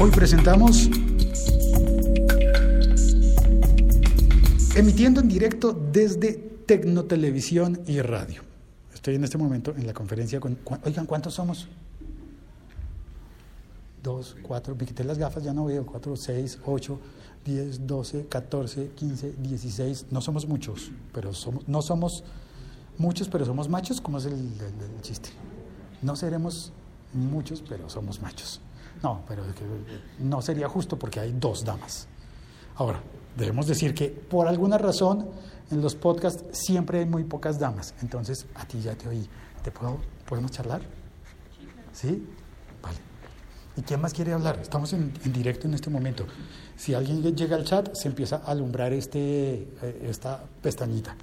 Hoy presentamos emitiendo en directo desde Tecnotelevisión y Radio. Estoy en este momento en la conferencia con... Oigan, ¿cuántos somos? Dos, cuatro, me quité las gafas, ya no veo. Cuatro, seis, ocho, diez, doce, catorce, quince, dieciséis. No somos muchos, pero somos, no somos muchos, pero somos machos. ¿Cómo es el- el chiste? No seremos muchos, pero somos machos. No, pero no sería justo porque hay dos damas. Ahora, debemos decir que por alguna razón en los podcasts siempre hay muy pocas damas. Entonces, a ti ya te oí. ¿Te puedo, podemos charlar? ¿Sí? Vale. ¿Y quién más quiere hablar? Estamos en, en directo en este momento. Si alguien llega al chat, se empieza a alumbrar este, eh, esta pestañita.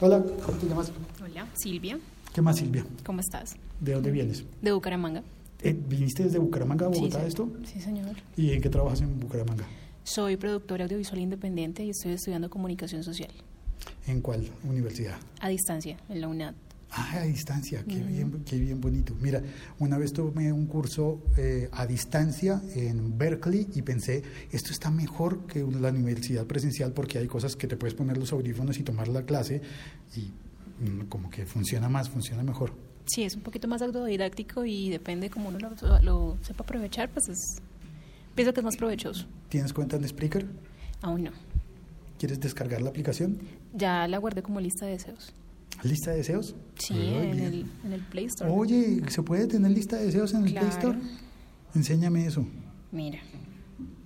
Hola, ¿cómo te llamas? Hola, Silvia, ¿Qué más, Silvia? ¿cómo estás? ¿De dónde vienes? De Bucaramanga. Eh, ¿Viniste desde Bucaramanga a Bogotá sí, esto? Sí, señor. ¿Y en qué trabajas en Bucaramanga? Soy productora audiovisual independiente y estoy estudiando comunicación social ¿En cuál universidad? a distancia en la UNAD. Ah, a distancia, qué, bien, qué bien bonito. Mira, una vez tomé un curso eh, a distancia en Berkeley y pensé, esto está mejor que la universidad presencial porque hay cosas que te puedes poner los audífonos y tomar la clase y mm, como que funciona más, funciona mejor. Sí, es un poquito más autodidáctico y depende cómo uno lo, lo sepa aprovechar, pues es, pienso que es más provechoso. ¿Tienes cuenta en Spreaker? Aún no. ¿Quieres descargar la aplicación? Ya la guardé como lista de deseos. ¿Lista de deseos? Sí, en el, en el Play Store. Oye, ¿se puede tener lista de deseos en el Play. Store? Enséñame eso. Mira,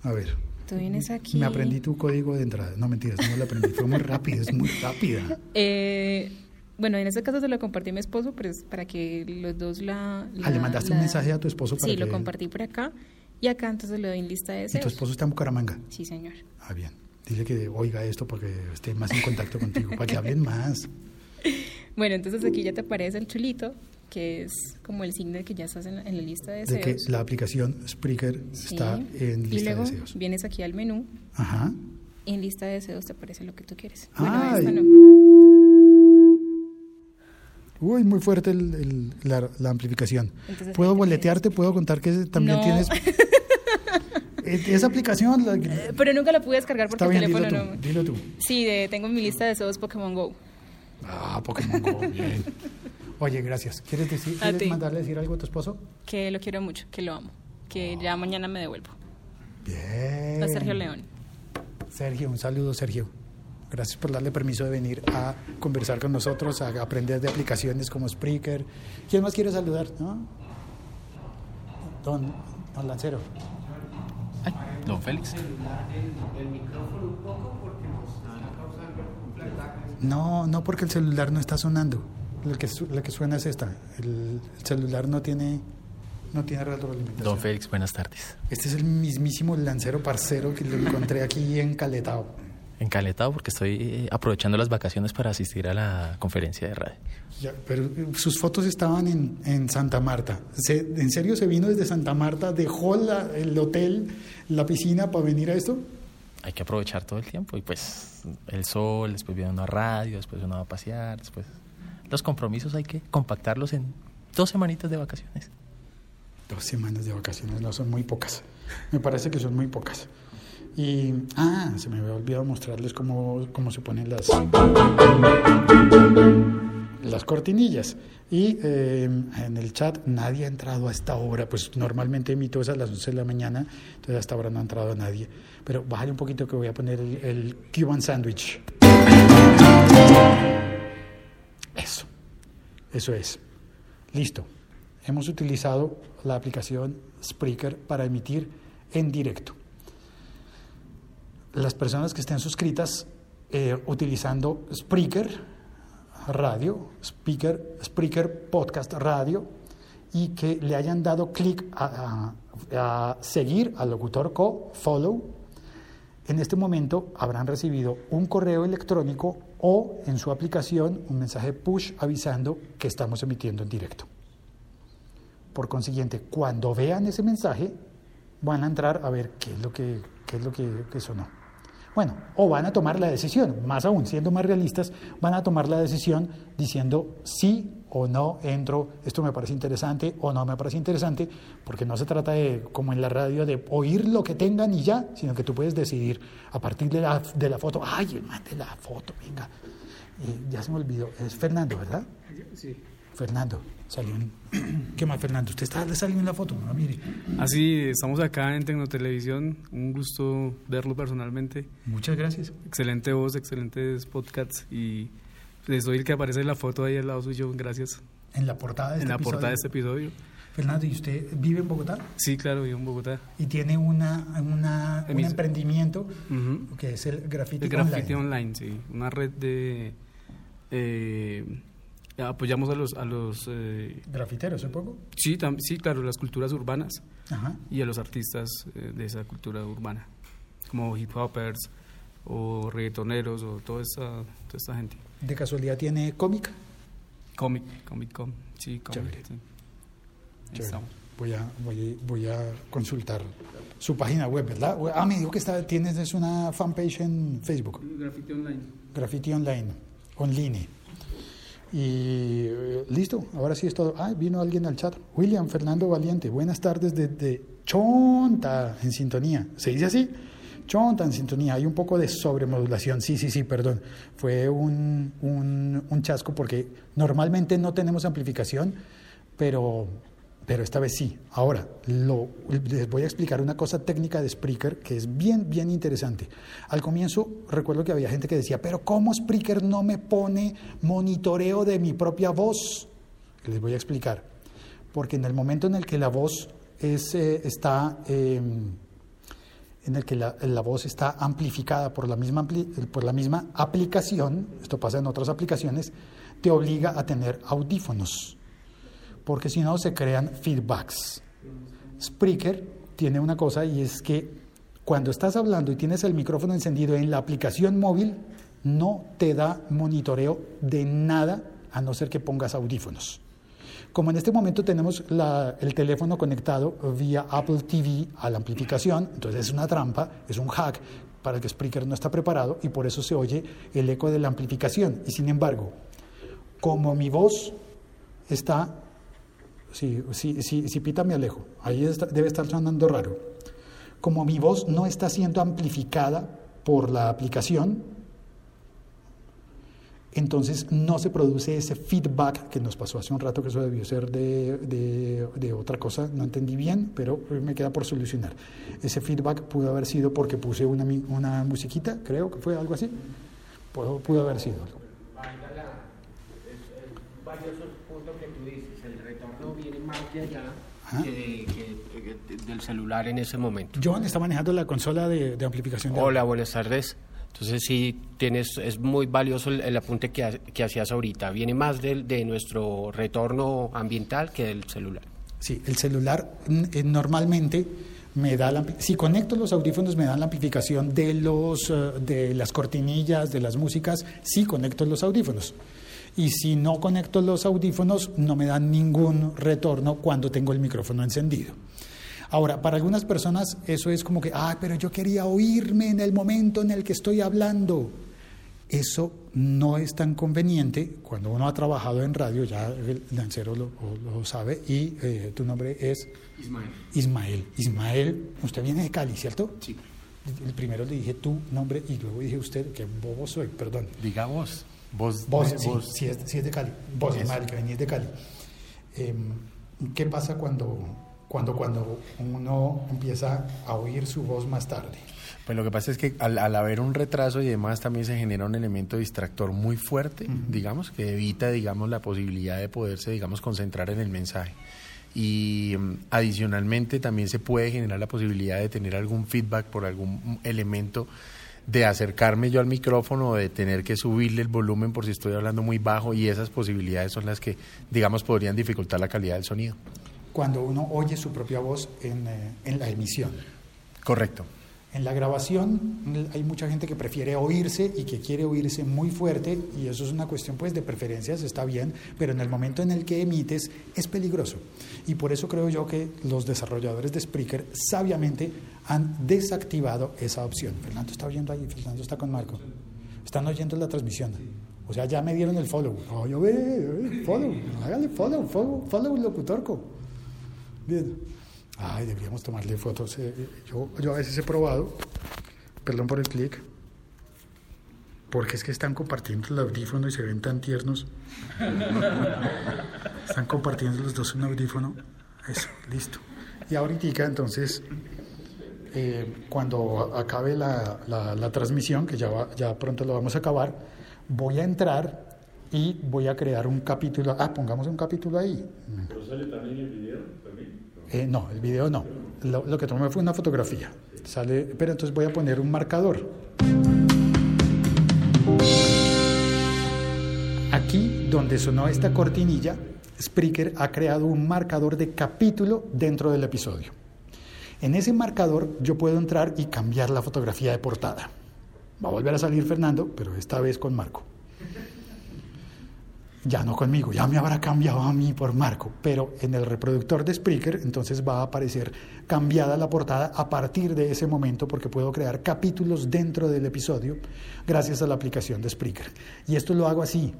A ver. tú vienes aquí. Me aprendí tu código de entrada. No, mentiras, no me lo aprendí. Fue muy rápido, es muy rápida. Eh, bueno, en este caso se lo compartí a mi esposo, pero es para que los dos la... Ah, ¿le la- mandaste un la- mensaje a tu esposo para Sí, lo que- compartí por acá. Y acá entonces le doy en lista de Y deseos. tu esposo está en Bucaramanga. Sí, señor. Ah, bien. Dile que oiga esto porque esté más en contacto contigo, para que hablen más. Bueno, entonces aquí ya te aparece el chulito, que es como el signo de que ya estás en, en la lista de De deseos. que la aplicación Spreaker Sí. está en Y lista luego de deseos. vienes aquí al menú Ajá. y en lista de deseos te aparece lo que tú quieres. Ay. Bueno, esta no. Uy, muy fuerte el- el- la, la amplificación. Entonces, ¿Puedo boletearte? ¿Puedo contar que también No. tienes... Esa aplicación... la- Eh, Pero nunca la pude descargar porque bien, el dilo teléfono tú, no. dilo tú. Sí, de- tengo en mi lista de deseos Pokémon Go. Ah, Pokémon Go, bien. Oye, gracias. ¿Quieres, decir, A ¿quieres mandarle decir algo a tu esposo? Que lo quiero mucho, que lo amo. Que ya mañana me devuelvo. Bien. A Sergio León. Sergio, un saludo, Sergio. Gracias por darle permiso de venir a conversar con nosotros, a aprender de aplicaciones como Spreaker. ¿Quién más quiere saludar? ¿No? Don, don Lancero. Ay, don Félix. No, no porque el celular no está sonando. Lo que, su- lo que suena es esta. El, el celular no tiene, no tiene retroalimentación. Don Félix, buenas tardes. Este es el mismísimo Lancero parcero que lo encontré aquí en Caletao. Encaletado porque estoy eh, aprovechando las vacaciones para asistir a la conferencia de radio. Ya, pero eh, sus fotos estaban en, en Santa Marta. Se- ¿En serio se vino desde Santa Marta? ¿Dejó la- el hotel, la piscina para venir a esto? Hay que aprovechar todo el tiempo y pues el sol, después viene una radio, después uno va a pasear, después los compromisos hay que compactarlos en dos semanitas de vacaciones. Dos semanas de vacaciones, no son muy pocas. Me parece que son muy pocas. Y, ah, se me había olvidado mostrarles cómo, cómo se ponen las, las cortinillas. Y eh, en el chat nadie ha entrado a esta hora, pues normalmente emito es a las 11 de la mañana, entonces hasta ahora no ha entrado nadie. Pero bájale un poquito que voy a poner el, el Cuban Sandwich. Eso, eso es. Listo. Hemos utilizado la aplicación Spreaker para emitir en directo. Las personas que estén suscritas eh, utilizando Spreaker Radio, Speaker, Spreaker Podcast Radio, y que le hayan dado clic a, seguir al locutor co, follow, en este momento habrán recibido un correo electrónico o en su aplicación un mensaje push avisando que estamos emitiendo en directo. Por consiguiente, cuando vean ese mensaje, van a entrar a ver qué es lo que, qué es lo que, que sonó. Bueno, o van a tomar la decisión, más aún, siendo más realistas, van a tomar la decisión diciendo sí o no entro, esto me parece interesante o no me parece interesante, porque no se trata de, como en la radio, de oír lo que tengan y ya, sino que tú puedes decidir a partir de la, de la foto, ay, el man de la foto, venga, Eh, ya se me olvidó, es Fernando, ¿verdad? Sí. Fernando, salió en... ¿Qué más, Fernando? ¿Usted está, salió en la foto? No, mire. Así, estamos acá en Tecnotelevisión. Un gusto verlo personalmente. Muchas gracias. Excelente voz, excelentes podcasts. Y soy el que aparece en la foto ahí al lado suyo. Gracias. En la portada de este en la episodio. portada de este episodio. Fernando, ¿y usted vive en Bogotá? Sí, claro, vivo en Bogotá. Y tiene una, una, un emprendimiento Ujú. que es el graffiti, El graffiti online. online, sí. Una red de. eh, apoyamos a los. A los eh, Grafiteros, supongo. sí, tam- sí, claro, las culturas urbanas Ajá. y a los artistas eh, de esa cultura urbana, como hip hoppers o reggaetoneros o toda esa, toda esta gente. De casualidad tiene cómic. Comic, Comic Com, sí. Chévere. sí. Estamos. Voy a, voy, voy a consultar su página web, ¿verdad? Ah, me dijo que está, tienes es una fanpage en Facebook, Graffiti online. Graffiti Online, online. Y eh, listo, ahora sí es todo. Ah, vino alguien al chat. William Fernando Valiente, buenas tardes desde Chonta, en sintonía. ¿Se dice así? Chonta, en sintonía. Hay un poco de sobremodulación. Sí, sí, sí, perdón. Fue un, un, un chasco porque normalmente no tenemos amplificación, pero, pero esta vez sí. Ahora, lo, les voy a explicar una cosa técnica de Spreaker que es bien, bien interesante. Al comienzo recuerdo que había gente que decía, pero ¿cómo Spreaker no me pone monitoreo de mi propia voz? Les voy a explicar. Porque en el momento en el que la voz es, eh, está... eh, en el que la, la voz está amplificada por la, misma, ampli- por la misma aplicación, esto pasa en otras aplicaciones, te obliga a tener audífonos porque si no se crean feedbacks. Spreaker tiene una cosa y es que cuando estás hablando y tienes el micrófono encendido en la aplicación móvil, no te da monitoreo de nada a no ser que pongas audífonos. Como en este momento tenemos la- el teléfono conectado vía Apple TV a la amplificación, entonces es una trampa, es un hack para el que Spreaker no está preparado y por eso se oye el eco de la amplificación. Y sin embargo, como mi voz está Sí, sí, sí, si pita me alejo. Ahí está- debe estar sonando raro. Como mi voz no está siendo amplificada por la aplicación, entonces no se produce ese feedback que nos pasó hace un rato, que eso debió ser de, de- de otra cosa, no entendí bien, pero me queda por solucionar. Ese feedback pudo haber sido porque puse una, una musiquita, creo que fue algo así. Pudo, pudo haber sido valga la, valioso el punto que tú dices, el de allá Ajá. que, de- que- que del celular en ese momento. Johan está manejando la consola de, de amplificación de audio. Hola, buenas tardes. Entonces sí, tienes, es muy valioso el, el apunte que, ha- que hacías ahorita. Viene más del- de, nuestro retorno ambiental que del celular. Sí, el celular mm, eh, normalmente me da la, si conecto los audífonos me dan la amplificación de los eh, de las cortinillas, de las músicas, sí conecto los audífonos. Y si no conecto los audífonos no me dan ningún retorno cuando tengo el micrófono encendido. Ahora, para algunas personas eso es como que, ah, pero yo quería oírme en el momento en el que estoy hablando. Eso no es tan conveniente cuando uno ha trabajado en radio, ya el lancero lo, lo sabe, y eh, tu nombre es Ismael. Ismael. Ismael, usted viene de Cali, ¿cierto? Sí. El primero le dije tu nombre y luego dije usted, que bobo soy, perdón. Diga vos. Vos, Vos, sí, vos- sí es, sí es de Cali. Vos, Eso. Ismael, que venís de Cali. Em, ¿Qué pasa cuando, cuando, cuando uno empieza a oír su voz más tarde? Pues lo que pasa es que al, al haber un retraso y demás también se genera un elemento distractor muy fuerte, digamos, que evita, digamos, la posibilidad de poderse, digamos, concentrar en el mensaje. Y mm, adicionalmente también se puede generar la posibilidad de tener algún feedback por algún elemento de acercarme yo al micrófono de tener que subirle el volumen por si estoy hablando muy bajo y esas posibilidades son las que, digamos, podrían dificultar la calidad del sonido. Cuando uno oye su propia voz en, eh, en la emisión. Correcto. En la grabación hay mucha gente que prefiere oírse y que quiere oírse muy fuerte y eso es una cuestión pues de preferencias, está bien, pero en el momento en el que emites es peligroso. Y por eso creo yo que los desarrolladores de Spreaker sabiamente han desactivado esa opción. Fernando está oyendo ahí, Fernando está con Marco. Están oyendo la transmisión. O sea, ya me dieron el follow. No, yo ve, follow, hágale follow, follow, follow, locutorco. Bien. Ay, deberíamos tomarle fotos. eh, Yo, yo a veces he probado, perdón por el clic, porque es que están compartiendo el audífono y se ven tan tiernos. Están compartiendo los dos un audífono. Eso, listo. Y ahorita entonces, eh, cuando acabe la, la- la transmisión, que ya, va- ya pronto lo vamos a acabar, voy a entrar y voy a crear un capítulo. Ah, pongamos un capítulo ahí. ¿Pero sale también el video? ¿También? Eh, no, el video no. Lo, que tomé fue una fotografía. Sale, pero entonces voy a poner un marcador. Aquí, donde sonó esta cortinilla, Spreaker ha creado un marcador de capítulo dentro del episodio. En ese marcador yo puedo entrar y cambiar la fotografía de portada. Va a volver a salir Fernando, pero esta vez con Marco. Ya no conmigo, ya me habrá cambiado a mí por Marco, pero en el reproductor de Spreaker entonces va a aparecer cambiada la portada a partir de ese momento porque puedo crear capítulos dentro del episodio gracias a la aplicación de Spreaker. Y esto lo hago así.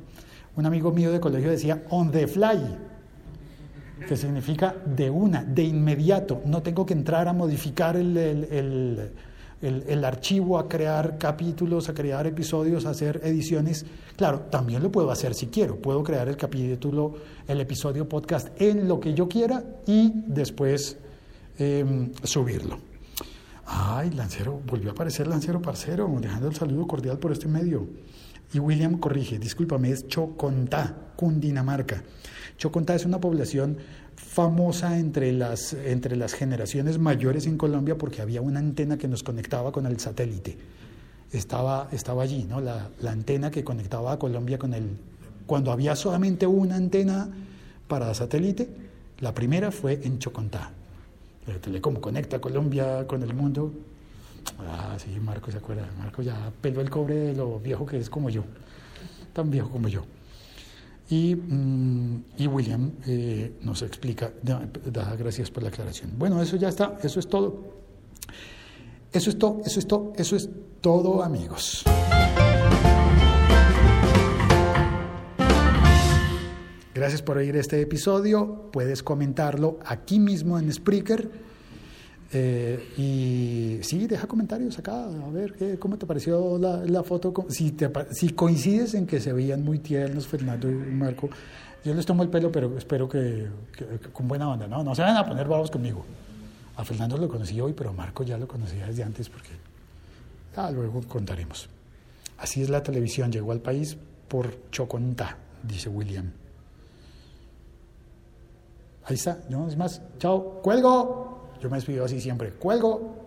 Un amigo mío de colegio decía on the fly, que significa de una, de inmediato. No tengo que entrar a modificar el, el- el- el archivo, a crear capítulos, a crear episodios, a hacer ediciones. Claro, también lo puedo hacer si quiero. Puedo crear el capítulo, el episodio podcast en lo que yo quiera y después em, subirlo. Ay, Lancero, volvió a aparecer Lancero Parcero, dejando el saludo cordial por este medio. Y William corrige, discúlpame, es Chocontá, Cundinamarca. Chocontá es una población famosa entre las, entre las generaciones mayores en Colombia porque había una antena que nos conectaba con el satélite. Estaba, estaba allí, ¿no? La, la antena que conectaba a Colombia con el... Cuando había solamente una antena para satélite, la primera fue en Chocontá. El Telecom conecta Colombia con el mundo. Ah, sí, Marco se acuerda. Marco ya peló el cobre de lo viejo que es como yo, tan viejo como yo. Y, mm, y William eh, nos explica, da, gracias por la aclaración. Bueno, eso ya está, eso es todo. Eso es todo, eso es todo, eso es todo, amigos. Gracias por oír este episodio. Puedes comentarlo aquí mismo en Spreaker. Eh, y sí, deja comentarios acá, a ver ¿qué- cómo te pareció la, la foto. Si, te si coincides en que se veían muy tiernos Fernando y Marco, yo les tomo el pelo, pero espero que, con buena onda, ¿no? No se van a poner bravos conmigo. A Fernando lo conocí hoy, pero a Marco ya lo conocía desde antes porque ya luego contaremos. Así es la televisión, llegó al país por Chocontá, dice William. Ahí está, no es más. Chao, cuelgo. Yo me despido así siempre. Cuelgo.